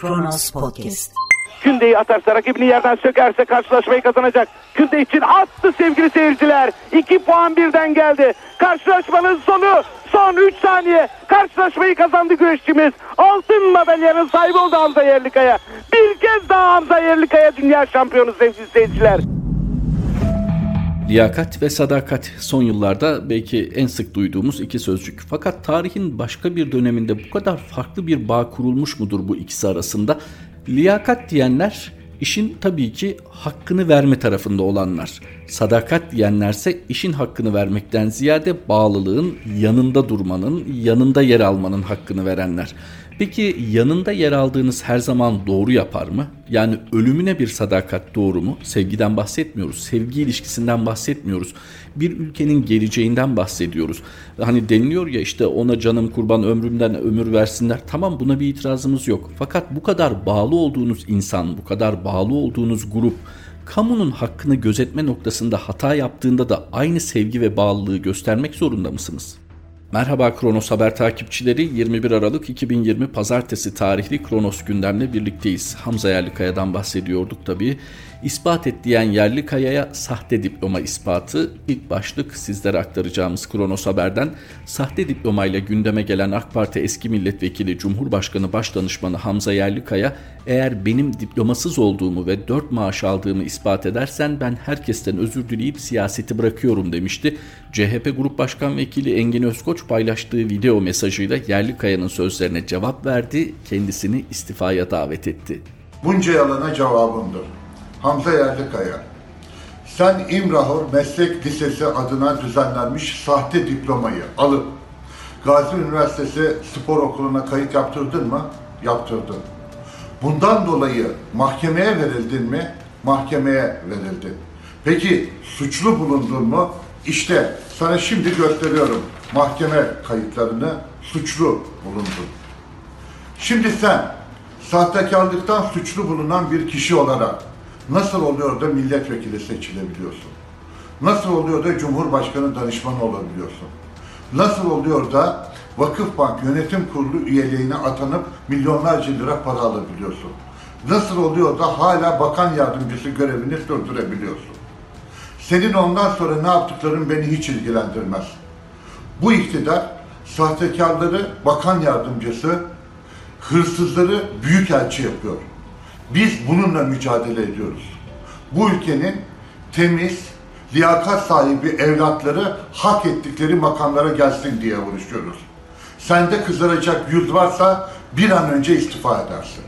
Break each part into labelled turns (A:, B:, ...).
A: Kronos Podcast.
B: Künde'yi atarsa rakibini yerden sökerse karşılaşmayı kazanacak. Künde için attı sevgili seyirciler. 2 puan birden geldi. Karşılaşmanın sonu son 3 saniye. Karşılaşmayı kazandı güreşçimiz. Altın madalyanın sahibi oldu Hamza Yerlikaya. Bir kez daha Hamza Yerlikaya dünya şampiyonu sevgili seyirciler.
C: Liyakat ve sadakat son yıllarda belki en sık duyduğumuz iki sözcük. Fakat tarihin başka bir döneminde bu kadar farklı bir bağ kurulmuş mudur bu ikisi arasında? Liyakat diyenler işin tabii ki hakkını verme tarafında olanlar. Sadakat diyenlerse işin hakkını vermekten ziyade bağlılığın yanında durmanın, yanında yer almanın hakkını verenler. Peki yanında yer aldığınız her zaman doğru yapar mı? Yani ölümüne bir sadakat doğru mu? Sevgiden bahsetmiyoruz. Sevgi ilişkisinden bahsetmiyoruz. Bir ülkenin geleceğinden bahsediyoruz. Hani deniliyor ya işte ona canım kurban ömrümden ömür versinler. Tamam buna bir itirazımız yok. Fakat bu kadar bağlı olduğunuz insan, bu kadar bağlı olduğunuz grup kamunun hakkını gözetme noktasında hata yaptığında da aynı sevgi ve bağlılığı göstermek zorunda mısınız? Merhaba Kronos Haber takipçileri 21 Aralık 2020 Pazartesi tarihli Kronos gündemle birlikteyiz. Hamza Yerlikaya'dan bahsediyorduk tabii. İspat et diyen Yerlikaya'ya sahte diploma ispatı ilk başlık sizlere aktaracağımız Kronos Haber'den sahte diplomayla gündeme gelen AK Parti eski milletvekili Cumhurbaşkanı Başdanışmanı Hamza Yerlikaya eğer benim diplomasız olduğumu ve 4 maaş aldığımı ispat edersen ben herkesten özür dileyip siyaseti bırakıyorum demişti. CHP Grup Başkan Vekili Engin Özkoç paylaştığı video mesajıyla Yerlikaya'nın sözlerine cevap verdi, kendisini istifaya davet etti.
D: Bunca yalana cevabımdır. Hamza Yerlikaya. Sen İmrahor Meslek Lisesi adına düzenlenmiş sahte diplomayı alıp Gazi Üniversitesi Spor Okulu'na kayıt yaptırdın mı? Yaptırdın. Bundan dolayı mahkemeye verildin mi? Mahkemeye verildin. Peki suçlu bulundun mu? İşte sana şimdi gösteriyorum mahkeme kayıtlarını suçlu bulundun. Şimdi sen sahtekarlıktan suçlu bulunan bir kişi olarak nasıl oluyor da milletvekili seçilebiliyorsun? Nasıl oluyor da Cumhurbaşkanı danışmanı olabiliyorsun? Nasıl oluyor da Vakıfbank Yönetim Kurulu üyeliğine atanıp milyonlarca lira para alabiliyorsun? Nasıl oluyor da hala bakan yardımcısı görevini sürdürebiliyorsun? Senin ondan sonra ne yaptıkların beni hiç ilgilendirmez. Bu iktidar sahtekarları bakan yardımcısı, hırsızları büyükelçi yapıyor. Biz bununla mücadele ediyoruz. Bu ülkenin temiz, liyakat sahibi evlatları hak ettikleri makamlara gelsin diye uğraşıyoruz. Sende kızaracak yüz varsa bir an önce istifa edersin.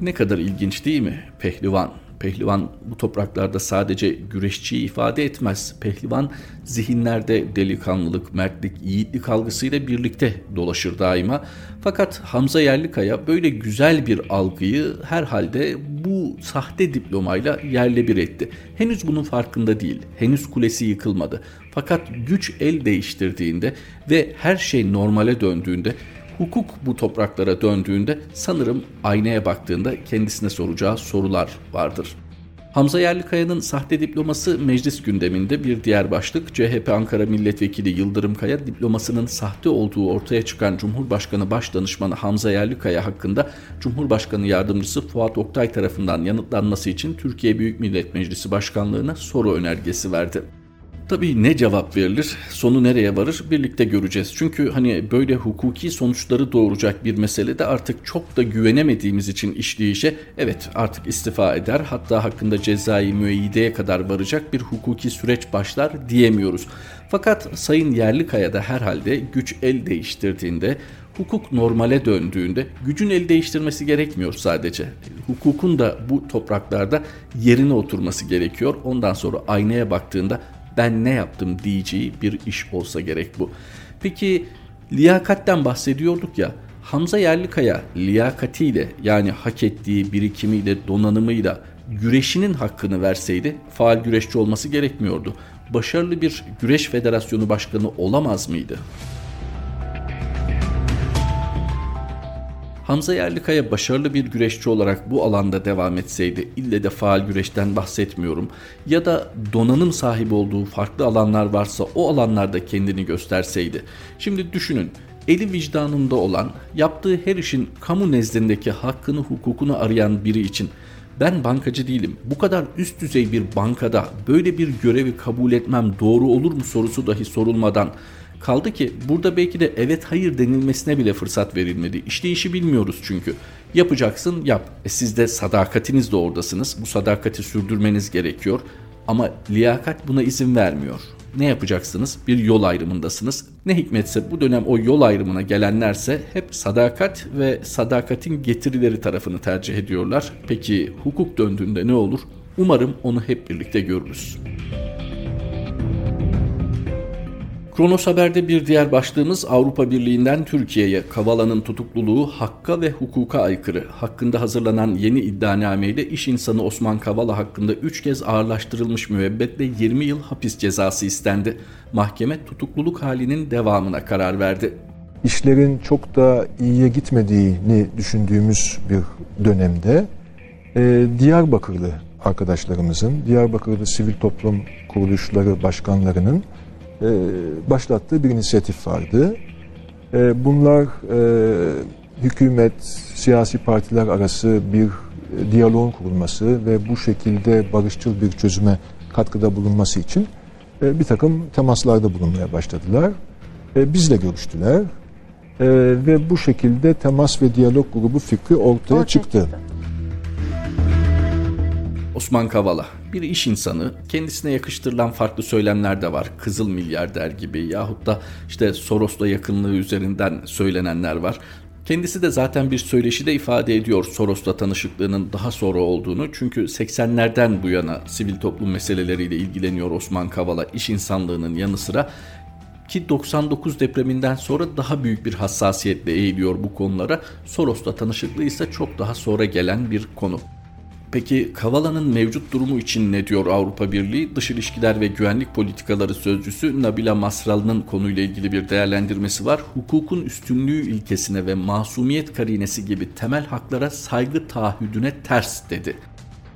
C: Ne kadar ilginç değil mi? Pehlivan Pehlivan bu topraklarda sadece güreşçiyi ifade etmez. Pehlivan zihinlerde delikanlılık, mertlik, yiğitlik algısıyla birlikte dolaşır daima. Fakat Hamza Yerlikaya böyle güzel bir algıyı herhalde bu sahte diplomayla yerle bir etti. Henüz bunun farkında değil. Henüz kulesi yıkılmadı. Fakat güç el değiştirdiğinde ve her şey normale döndüğünde hukuk bu topraklara döndüğünde sanırım aynaya baktığında kendisine soracağı sorular vardır. Hamza Yerlikaya'nın sahte diploması meclis gündeminde bir diğer başlık. CHP Ankara Milletvekili Yıldırım Kaya diplomasının sahte olduğu ortaya çıkan Cumhurbaşkanı Başdanışmanı Hamza Yerlikaya hakkında Cumhurbaşkanı Yardımcısı Fuat Oktay tarafından yanıtlanması için Türkiye Büyük Millet Meclisi Başkanlığına soru önergesi verdi. Tabii ne cevap verilir, sonu nereye varır birlikte göreceğiz. Çünkü hani böyle hukuki sonuçları doğuracak bir meselede artık çok da güvenemediğimiz için işleyişe evet artık istifa eder hatta hakkında cezai müeyyideye kadar varacak bir hukuki süreç başlar diyemiyoruz. Fakat Sayın Yerlikaya da herhalde güç el değiştirdiğinde hukuk normale döndüğünde gücün el değiştirmesi gerekmiyor sadece. Hukukun da bu topraklarda yerine oturması gerekiyor. Ondan sonra aynaya baktığında ben ne yaptım diyeceği bir iş olsa gerek bu. Peki liyakatten bahsediyorduk ya. Hamza Yerlikaya liyakatiyle yani hak ettiği birikimiyle donanımıyla güreşinin hakkını verseydi faal güreşçi olması gerekmiyordu. Başarılı bir güreş federasyonu başkanı olamaz mıydı? Hamza Yerlikaya başarılı bir güreşçi olarak bu alanda devam etseydi, ille de faal güreşten bahsetmiyorum, ya da donanım sahibi olduğu farklı alanlar varsa o alanlarda kendini gösterseydi. Şimdi düşünün, eli vicdanında olan, yaptığı her işin kamu nezdindeki hakkını hukukunu arayan biri için ben bankacı değilim. Bu kadar üst düzey bir bankada böyle bir görevi kabul etmem doğru olur mu sorusu dahi sorulmadan kaldı ki burada belki de evet hayır denilmesine bile fırsat verilmedi. İşte işi bilmiyoruz çünkü. Yapacaksın yap. E siz de sadakatiniz de oradasınız. Bu sadakati sürdürmeniz gerekiyor. Ama liyakat buna izin vermiyor. Ne yapacaksınız? Bir yol ayrımındasınız. Ne hikmetse bu dönem o yol ayrımına gelenlerse hep sadakat ve sadakatin getirileri tarafını tercih ediyorlar. Peki hukuk döndüğünde ne olur? Umarım onu hep birlikte görürüz. Kronos Haber'de bir diğer başlığımız Avrupa Birliği'nden Türkiye'ye Kavala'nın tutukluluğu hakka ve hukuka aykırı. Hakkında hazırlanan yeni iddianameyle iş insanı Osman Kavala hakkında 3 kez ağırlaştırılmış müebbetle 20 yıl hapis cezası istendi. Mahkeme tutukluluk halinin devamına karar verdi.
A: İşlerin çok da iyiye gitmediğini düşündüğümüz bir dönemde e, Diyarbakırlı arkadaşlarımızın, Diyarbakırlı sivil toplum kuruluşları başkanlarının e, başlattığı bir inisiyatif vardı. E, bunlar e, hükümet, siyasi partiler arası bir diyaloğun kurulması ve bu şekilde barışçıl bir çözüme katkıda bulunması için bir takım temaslarda bulunmaya başladılar. Bizle görüştüler ve bu şekilde temas ve diyalog grubu fikri ortaya, ortaya çıktı. çıktı.
C: Osman Kavala bir iş insanı kendisine yakıştırılan farklı söylemler de var. Kızıl milyarder gibi yahut da işte Soros'la yakınlığı üzerinden söylenenler var. Kendisi de zaten bir söyleşide ifade ediyor Soros'la tanışıklığının daha sonra olduğunu. Çünkü 80'lerden bu yana sivil toplum meseleleriyle ilgileniyor Osman Kavala iş insanlığının yanı sıra ki 99 depreminden sonra daha büyük bir hassasiyetle eğiliyor bu konulara. Soros'la tanışıklığı ise çok daha sonra gelen bir konu. Peki Kavala'nın mevcut durumu için ne diyor Avrupa Birliği? Dış ilişkiler ve güvenlik politikaları sözcüsü Nabila Masral'ın konuyla ilgili bir değerlendirmesi var. Hukukun üstünlüğü ilkesine ve masumiyet karinesi gibi temel haklara saygı taahhüdüne ters dedi.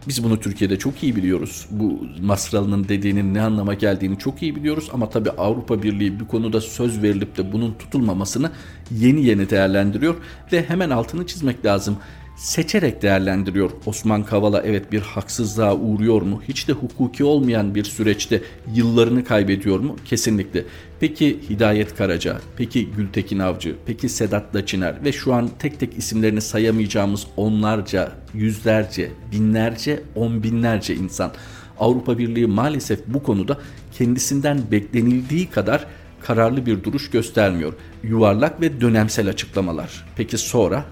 C: Biz bunu Türkiye'de çok iyi biliyoruz. Bu Masral'ın dediğinin ne anlama geldiğini çok iyi biliyoruz ama tabi Avrupa Birliği bir konuda söz verilip de bunun tutulmamasını yeni yeni değerlendiriyor ve hemen altını çizmek lazım seçerek değerlendiriyor. Osman Kavala evet bir haksızlığa uğruyor mu? Hiç de hukuki olmayan bir süreçte yıllarını kaybediyor mu? Kesinlikle. Peki Hidayet Karaca, peki Gültekin Avcı, peki Sedat Laçiner ve şu an tek tek isimlerini sayamayacağımız onlarca, yüzlerce, binlerce, on binlerce insan. Avrupa Birliği maalesef bu konuda kendisinden beklenildiği kadar kararlı bir duruş göstermiyor. Yuvarlak ve dönemsel açıklamalar. Peki sonra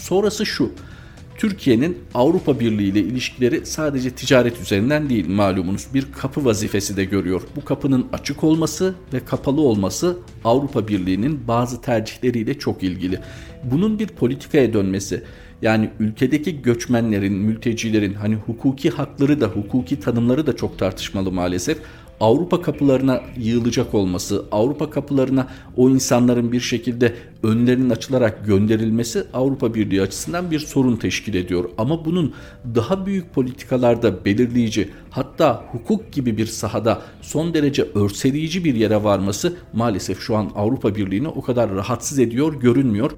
C: Sonrası şu. Türkiye'nin Avrupa Birliği ile ilişkileri sadece ticaret üzerinden değil malumunuz bir kapı vazifesi de görüyor. Bu kapının açık olması ve kapalı olması Avrupa Birliği'nin bazı tercihleriyle çok ilgili. Bunun bir politikaya dönmesi yani ülkedeki göçmenlerin, mültecilerin hani hukuki hakları da hukuki tanımları da çok tartışmalı maalesef. Avrupa kapılarına yığılacak olması, Avrupa kapılarına o insanların bir şekilde önlerinin açılarak gönderilmesi Avrupa Birliği açısından bir sorun teşkil ediyor. Ama bunun daha büyük politikalarda belirleyici hatta hukuk gibi bir sahada son derece örseleyici bir yere varması maalesef şu an Avrupa Birliği'ni o kadar rahatsız ediyor görünmüyor.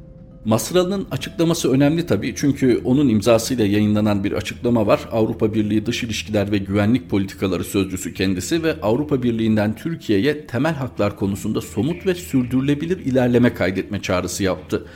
C: Masralı'nın açıklaması önemli tabii çünkü onun imzasıyla yayınlanan bir açıklama var. Avrupa Birliği Dış İlişkiler ve Güvenlik Politikaları Sözcüsü kendisi ve Avrupa Birliği'nden Türkiye'ye temel haklar konusunda somut ve sürdürülebilir ilerleme kaydetme çağrısı yaptı.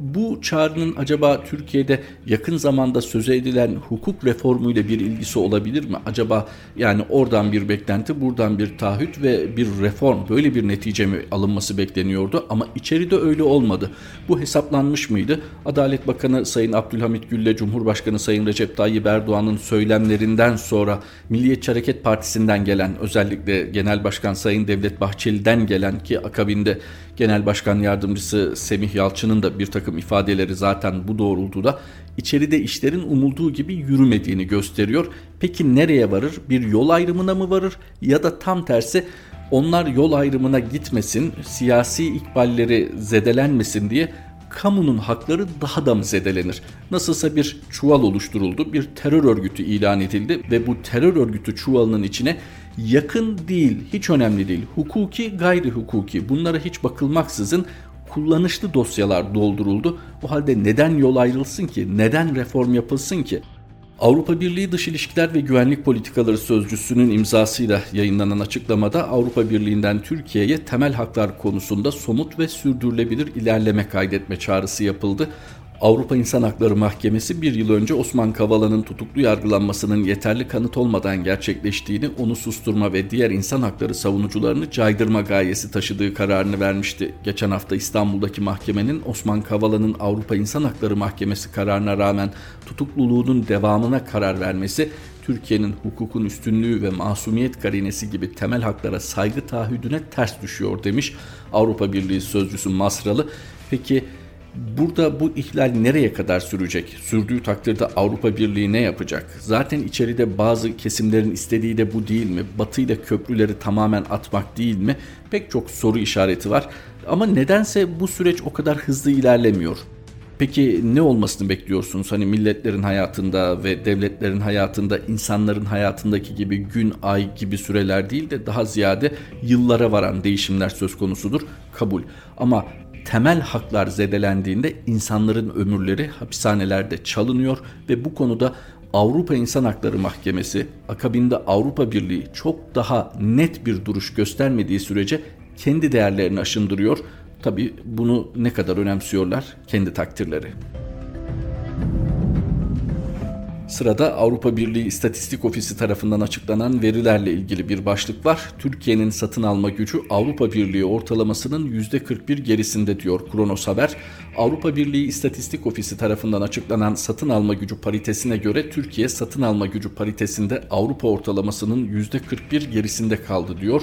C: Bu çağrının acaba Türkiye'de yakın zamanda söz edilen hukuk reformu ile bir ilgisi olabilir mi? Acaba yani oradan bir beklenti, buradan bir taahhüt ve bir reform böyle bir netice mi alınması bekleniyordu? Ama içeride öyle olmadı. Bu hesaplanmış mıydı? Adalet Bakanı Sayın Abdülhamit Gül ile Cumhurbaşkanı Sayın Recep Tayyip Erdoğan'ın söylemlerinden sonra Milliyetçi Hareket Partisi'nden gelen özellikle Genel Başkan Sayın Devlet Bahçeli'den gelen ki akabinde Genel Başkan Yardımcısı Semih Yalçın'ın da bir takım ifadeleri zaten bu doğrultuda içeride işlerin umulduğu gibi yürümediğini gösteriyor. Peki nereye varır? Bir yol ayrımına mı varır ya da tam tersi onlar yol ayrımına gitmesin, siyasi ikballeri zedelenmesin diye kamunun hakları daha da mı zedelenir? Nasılsa bir çuval oluşturuldu, bir terör örgütü ilan edildi ve bu terör örgütü çuvalının içine yakın değil, hiç önemli değil, hukuki, gayri hukuki bunlara hiç bakılmaksızın kullanışlı dosyalar dolduruldu. O halde neden yol ayrılsın ki? Neden reform yapılsın ki? Avrupa Birliği Dış İlişkiler ve Güvenlik Politikaları Sözcüsü'nün imzasıyla yayınlanan açıklamada Avrupa Birliği'nden Türkiye'ye temel haklar konusunda somut ve sürdürülebilir ilerleme kaydetme çağrısı yapıldı. Avrupa İnsan Hakları Mahkemesi bir yıl önce Osman Kavala'nın tutuklu yargılanmasının yeterli kanıt olmadan gerçekleştiğini, onu susturma ve diğer insan hakları savunucularını caydırma gayesi taşıdığı kararını vermişti. Geçen hafta İstanbul'daki mahkemenin Osman Kavala'nın Avrupa İnsan Hakları Mahkemesi kararına rağmen tutukluluğunun devamına karar vermesi Türkiye'nin hukukun üstünlüğü ve masumiyet karinesi gibi temel haklara saygı taahhüdüne ters düşüyor demiş Avrupa Birliği Sözcüsü Masralı. Peki Burada bu ihlal nereye kadar sürecek? Sürdüğü takdirde Avrupa Birliği ne yapacak? Zaten içeride bazı kesimlerin istediği de bu değil mi? Batı ile köprüleri tamamen atmak değil mi? Pek çok soru işareti var. Ama nedense bu süreç o kadar hızlı ilerlemiyor. Peki ne olmasını bekliyorsunuz? Hani milletlerin hayatında ve devletlerin hayatında, insanların hayatındaki gibi gün, ay gibi süreler değil de daha ziyade yıllara varan değişimler söz konusudur. Kabul. Ama temel haklar zedelendiğinde insanların ömürleri hapishanelerde çalınıyor ve bu konuda Avrupa İnsan Hakları Mahkemesi akabinde Avrupa Birliği çok daha net bir duruş göstermediği sürece kendi değerlerini aşındırıyor. Tabi bunu ne kadar önemsiyorlar kendi takdirleri. Sırada Avrupa Birliği İstatistik Ofisi tarafından açıklanan verilerle ilgili bir başlık var. Türkiye'nin satın alma gücü Avrupa Birliği ortalamasının %41 gerisinde diyor Kronos Haber. Avrupa Birliği İstatistik Ofisi tarafından açıklanan satın alma gücü paritesine göre Türkiye satın alma gücü paritesinde Avrupa ortalamasının %41 gerisinde kaldı diyor.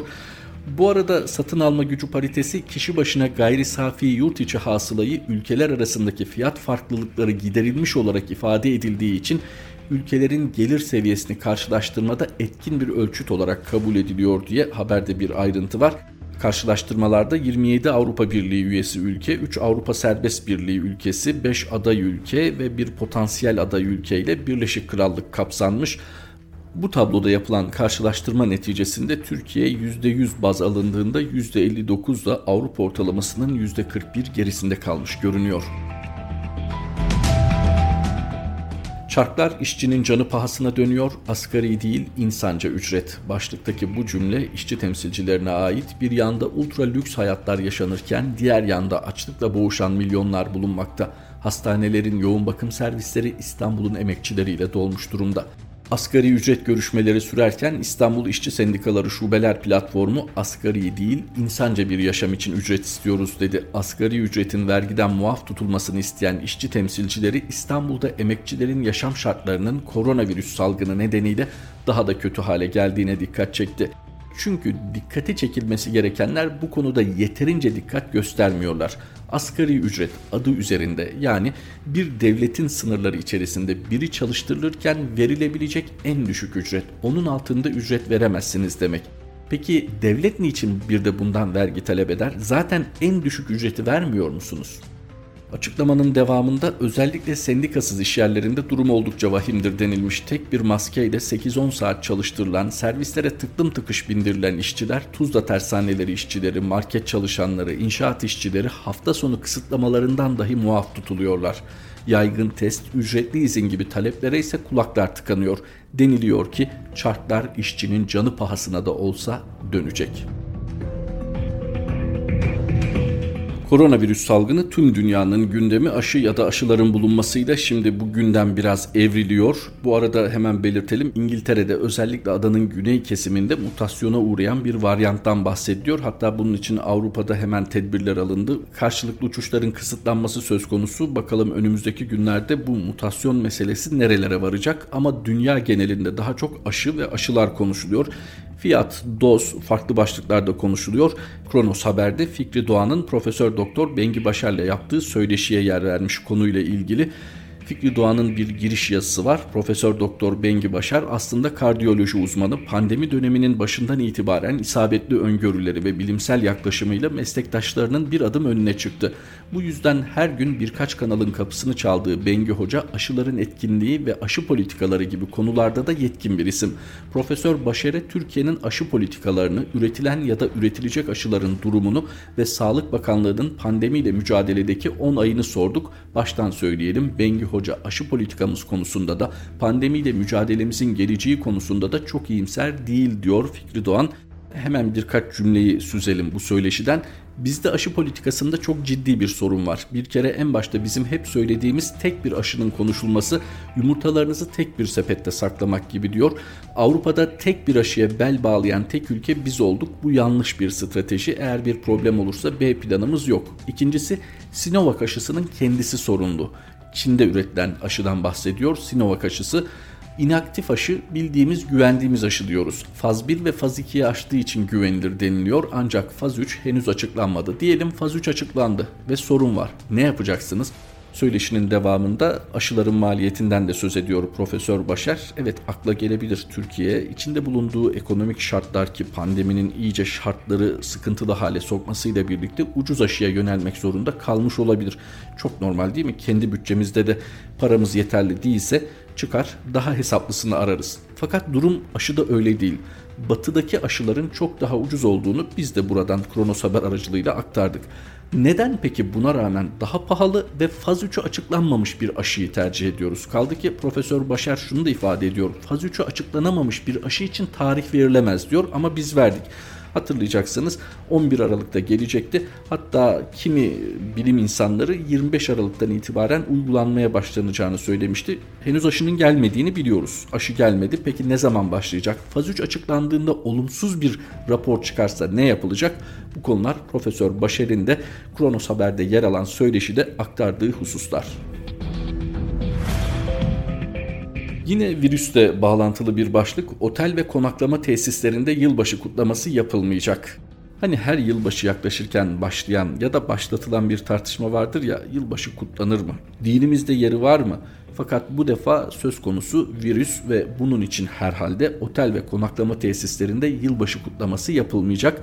C: Bu arada satın alma gücü paritesi kişi başına gayri safi yurt içi hasılayı ülkeler arasındaki fiyat farklılıkları giderilmiş olarak ifade edildiği için ülkelerin gelir seviyesini karşılaştırmada etkin bir ölçüt olarak kabul ediliyor diye haberde bir ayrıntı var. Karşılaştırmalarda 27 Avrupa Birliği üyesi ülke, 3 Avrupa Serbest Birliği ülkesi, 5 aday ülke ve bir potansiyel aday ülke ile Birleşik Krallık kapsanmış. Bu tabloda yapılan karşılaştırma neticesinde Türkiye %100 baz alındığında %59 da Avrupa ortalamasının %41 gerisinde kalmış görünüyor. Çarklar işçinin canı pahasına dönüyor, asgari değil insanca ücret. Başlıktaki bu cümle işçi temsilcilerine ait bir yanda ultra lüks hayatlar yaşanırken diğer yanda açlıkla boğuşan milyonlar bulunmakta. Hastanelerin yoğun bakım servisleri İstanbul'un emekçileriyle dolmuş durumda. Asgari ücret görüşmeleri sürerken İstanbul İşçi Sendikaları Şubeler Platformu asgari değil insanca bir yaşam için ücret istiyoruz dedi. Asgari ücretin vergiden muaf tutulmasını isteyen işçi temsilcileri İstanbul'da emekçilerin yaşam şartlarının koronavirüs salgını nedeniyle daha da kötü hale geldiğine dikkat çekti. Çünkü dikkate çekilmesi gerekenler bu konuda yeterince dikkat göstermiyorlar. Asgari ücret adı üzerinde yani bir devletin sınırları içerisinde biri çalıştırılırken verilebilecek en düşük ücret. Onun altında ücret veremezsiniz demek. Peki devlet niçin bir de bundan vergi talep eder? Zaten en düşük ücreti vermiyor musunuz? Açıklamanın devamında özellikle sendikasız işyerlerinde durum oldukça vahimdir denilmiş. Tek bir maskeyle 8-10 saat çalıştırılan, servislere tıklım tıkış bindirilen işçiler, Tuzla tersaneleri işçileri, market çalışanları, inşaat işçileri hafta sonu kısıtlamalarından dahi muaf tutuluyorlar. Yaygın test, ücretli izin gibi taleplere ise kulaklar tıkanıyor. Deniliyor ki çarklar işçinin canı pahasına da olsa dönecek. Koronavirüs salgını tüm dünyanın gündemi aşı ya da aşıların bulunmasıyla şimdi bu gündem biraz evriliyor. Bu arada hemen belirtelim İngiltere'de özellikle adanın güney kesiminde mutasyona uğrayan bir varyanttan bahsediyor. Hatta bunun için Avrupa'da hemen tedbirler alındı. Karşılıklı uçuşların kısıtlanması söz konusu. Bakalım önümüzdeki günlerde bu mutasyon meselesi nerelere varacak? Ama dünya genelinde daha çok aşı ve aşılar konuşuluyor. Fiyat, doz farklı başlıklarda konuşuluyor. Kronos Haber'de Fikri Doğan'ın Profesör Doktor Bengi Başar'la yaptığı söyleşiye yer vermiş konuyla ilgili. Fikri Doğan'ın bir giriş yazısı var. Profesör Doktor Bengi Başar aslında kardiyoloji uzmanı. Pandemi döneminin başından itibaren isabetli öngörüleri ve bilimsel yaklaşımıyla meslektaşlarının bir adım önüne çıktı. Bu yüzden her gün birkaç kanalın kapısını çaldığı Bengi Hoca aşıların etkinliği ve aşı politikaları gibi konularda da yetkin bir isim. Profesör Başar'a Türkiye'nin aşı politikalarını, üretilen ya da üretilecek aşıların durumunu ve Sağlık Bakanlığı'nın pandemiyle mücadeledeki 10 ayını sorduk. Baştan söyleyelim Bengi Hoca aşı politikamız konusunda da pandemiyle mücadelemizin geleceği konusunda da çok iyimser değil diyor Fikri Doğan. Hemen birkaç cümleyi süzelim bu söyleşiden. Bizde aşı politikasında çok ciddi bir sorun var. Bir kere en başta bizim hep söylediğimiz tek bir aşının konuşulması yumurtalarınızı tek bir sepette saklamak gibi diyor. Avrupa'da tek bir aşıya bel bağlayan tek ülke biz olduk. Bu yanlış bir strateji. Eğer bir problem olursa B planımız yok. İkincisi Sinovac aşısının kendisi sorunlu. Çin'de üretilen aşıdan bahsediyor. Sinovac aşısı İnaktif aşı bildiğimiz güvendiğimiz aşı diyoruz. Faz 1 ve faz 2'yi aştığı için güvenilir deniliyor ancak faz 3 henüz açıklanmadı. Diyelim faz 3 açıklandı ve sorun var. Ne yapacaksınız? Söyleşinin devamında aşıların maliyetinden de söz ediyor Profesör Başar. Evet akla gelebilir Türkiye içinde bulunduğu ekonomik şartlar ki pandeminin iyice şartları sıkıntılı hale sokmasıyla birlikte ucuz aşıya yönelmek zorunda kalmış olabilir. Çok normal değil mi? Kendi bütçemizde de paramız yeterli değilse çıkar daha hesaplısını ararız. Fakat durum aşıda öyle değil. Batıdaki aşıların çok daha ucuz olduğunu biz de buradan Kronos Haber aracılığıyla aktardık. Neden peki buna rağmen daha pahalı ve faz 3'ü açıklanmamış bir aşıyı tercih ediyoruz? Kaldı ki Profesör Başar şunu da ifade ediyor. Faz 3'ü açıklanamamış bir aşı için tarih verilemez diyor ama biz verdik. Hatırlayacaksınız 11 Aralık'ta gelecekti. Hatta kimi bilim insanları 25 Aralık'tan itibaren uygulanmaya başlanacağını söylemişti. Henüz aşının gelmediğini biliyoruz. Aşı gelmedi. Peki ne zaman başlayacak? Faz 3 açıklandığında olumsuz bir rapor çıkarsa ne yapılacak? Bu konular Profesör Başer'in de Kronos Haber'de yer alan söyleşide aktardığı hususlar. Yine virüsle bağlantılı bir başlık otel ve konaklama tesislerinde yılbaşı kutlaması yapılmayacak. Hani her yılbaşı yaklaşırken başlayan ya da başlatılan bir tartışma vardır ya yılbaşı kutlanır mı? Dinimizde yeri var mı? Fakat bu defa söz konusu virüs ve bunun için herhalde otel ve konaklama tesislerinde yılbaşı kutlaması yapılmayacak.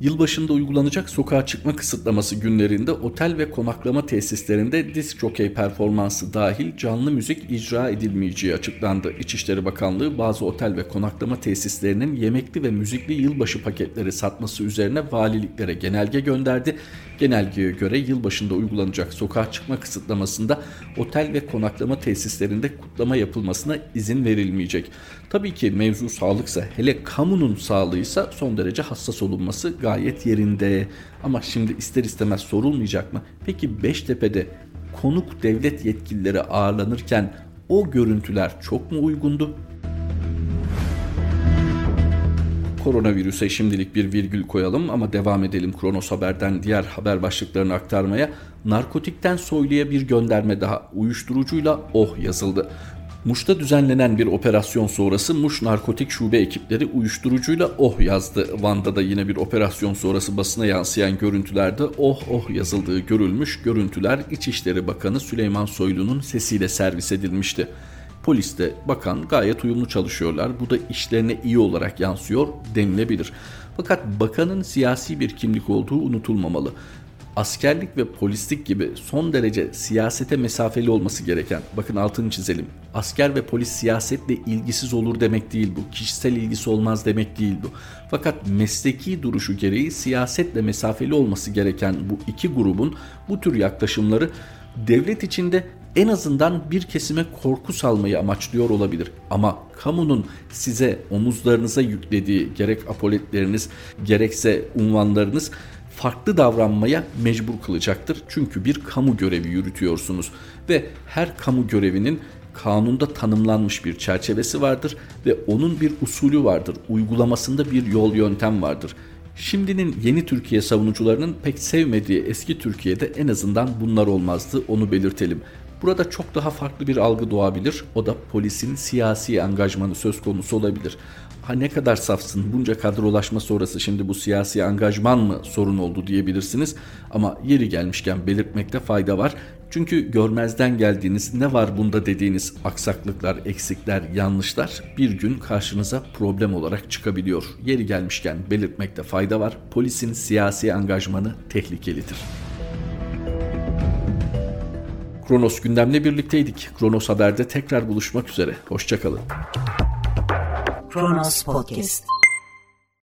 C: Yılbaşında uygulanacak sokağa çıkma kısıtlaması günlerinde otel ve konaklama tesislerinde disk jockey performansı dahil canlı müzik icra edilmeyeceği açıklandı. İçişleri Bakanlığı bazı otel ve konaklama tesislerinin yemekli ve müzikli yılbaşı paketleri satması üzerine valiliklere genelge gönderdi. Genelgeye göre yılbaşında uygulanacak sokağa çıkma kısıtlamasında otel ve konaklama tesislerinde kutlama yapılmasına izin verilmeyecek. Tabii ki mevzu sağlıksa hele kamunun sağlığıysa son derece hassas olunması gayet yerinde. Ama şimdi ister istemez sorulmayacak mı? Peki Beştepe'de konuk devlet yetkilileri ağırlanırken o görüntüler çok mu uygundu? Koronavirüse şimdilik bir virgül koyalım ama devam edelim Kronos Haber'den diğer haber başlıklarını aktarmaya. Narkotikten soyluya bir gönderme daha uyuşturucuyla oh yazıldı. Muş'ta düzenlenen bir operasyon sonrası Muş Narkotik Şube ekipleri uyuşturucuyla oh yazdı. Van'da da yine bir operasyon sonrası basına yansıyan görüntülerde oh oh yazıldığı görülmüş. Görüntüler İçişleri Bakanı Süleyman Soylu'nun sesiyle servis edilmişti. Polis de bakan gayet uyumlu çalışıyorlar. Bu da işlerine iyi olarak yansıyor denilebilir. Fakat bakanın siyasi bir kimlik olduğu unutulmamalı askerlik ve polislik gibi son derece siyasete mesafeli olması gereken, bakın altını çizelim, asker ve polis siyasetle ilgisiz olur demek değil bu, kişisel ilgisi olmaz demek değil bu. Fakat mesleki duruşu gereği siyasetle mesafeli olması gereken bu iki grubun bu tür yaklaşımları devlet içinde en azından bir kesime korku salmayı amaçlıyor olabilir. Ama kamunun size omuzlarınıza yüklediği gerek apoletleriniz gerekse unvanlarınız farklı davranmaya mecbur kılacaktır. Çünkü bir kamu görevi yürütüyorsunuz ve her kamu görevinin kanunda tanımlanmış bir çerçevesi vardır ve onun bir usulü vardır. Uygulamasında bir yol yöntem vardır. Şimdinin yeni Türkiye savunucularının pek sevmediği eski Türkiye'de en azından bunlar olmazdı onu belirtelim. Burada çok daha farklı bir algı doğabilir. O da polisin siyasi angajmanı söz konusu olabilir. Ha ne kadar safsın bunca kadrolaşma sonrası şimdi bu siyasi angajman mı sorun oldu diyebilirsiniz. Ama yeri gelmişken belirtmekte fayda var. Çünkü görmezden geldiğiniz ne var bunda dediğiniz aksaklıklar, eksikler, yanlışlar bir gün karşınıza problem olarak çıkabiliyor. Yeri gelmişken belirtmekte fayda var. Polisin siyasi angajmanı tehlikelidir. Kronos gündemle birlikteydik. Kronos Haber'de tekrar buluşmak üzere. Hoşçakalın.
E: Kronos Podcast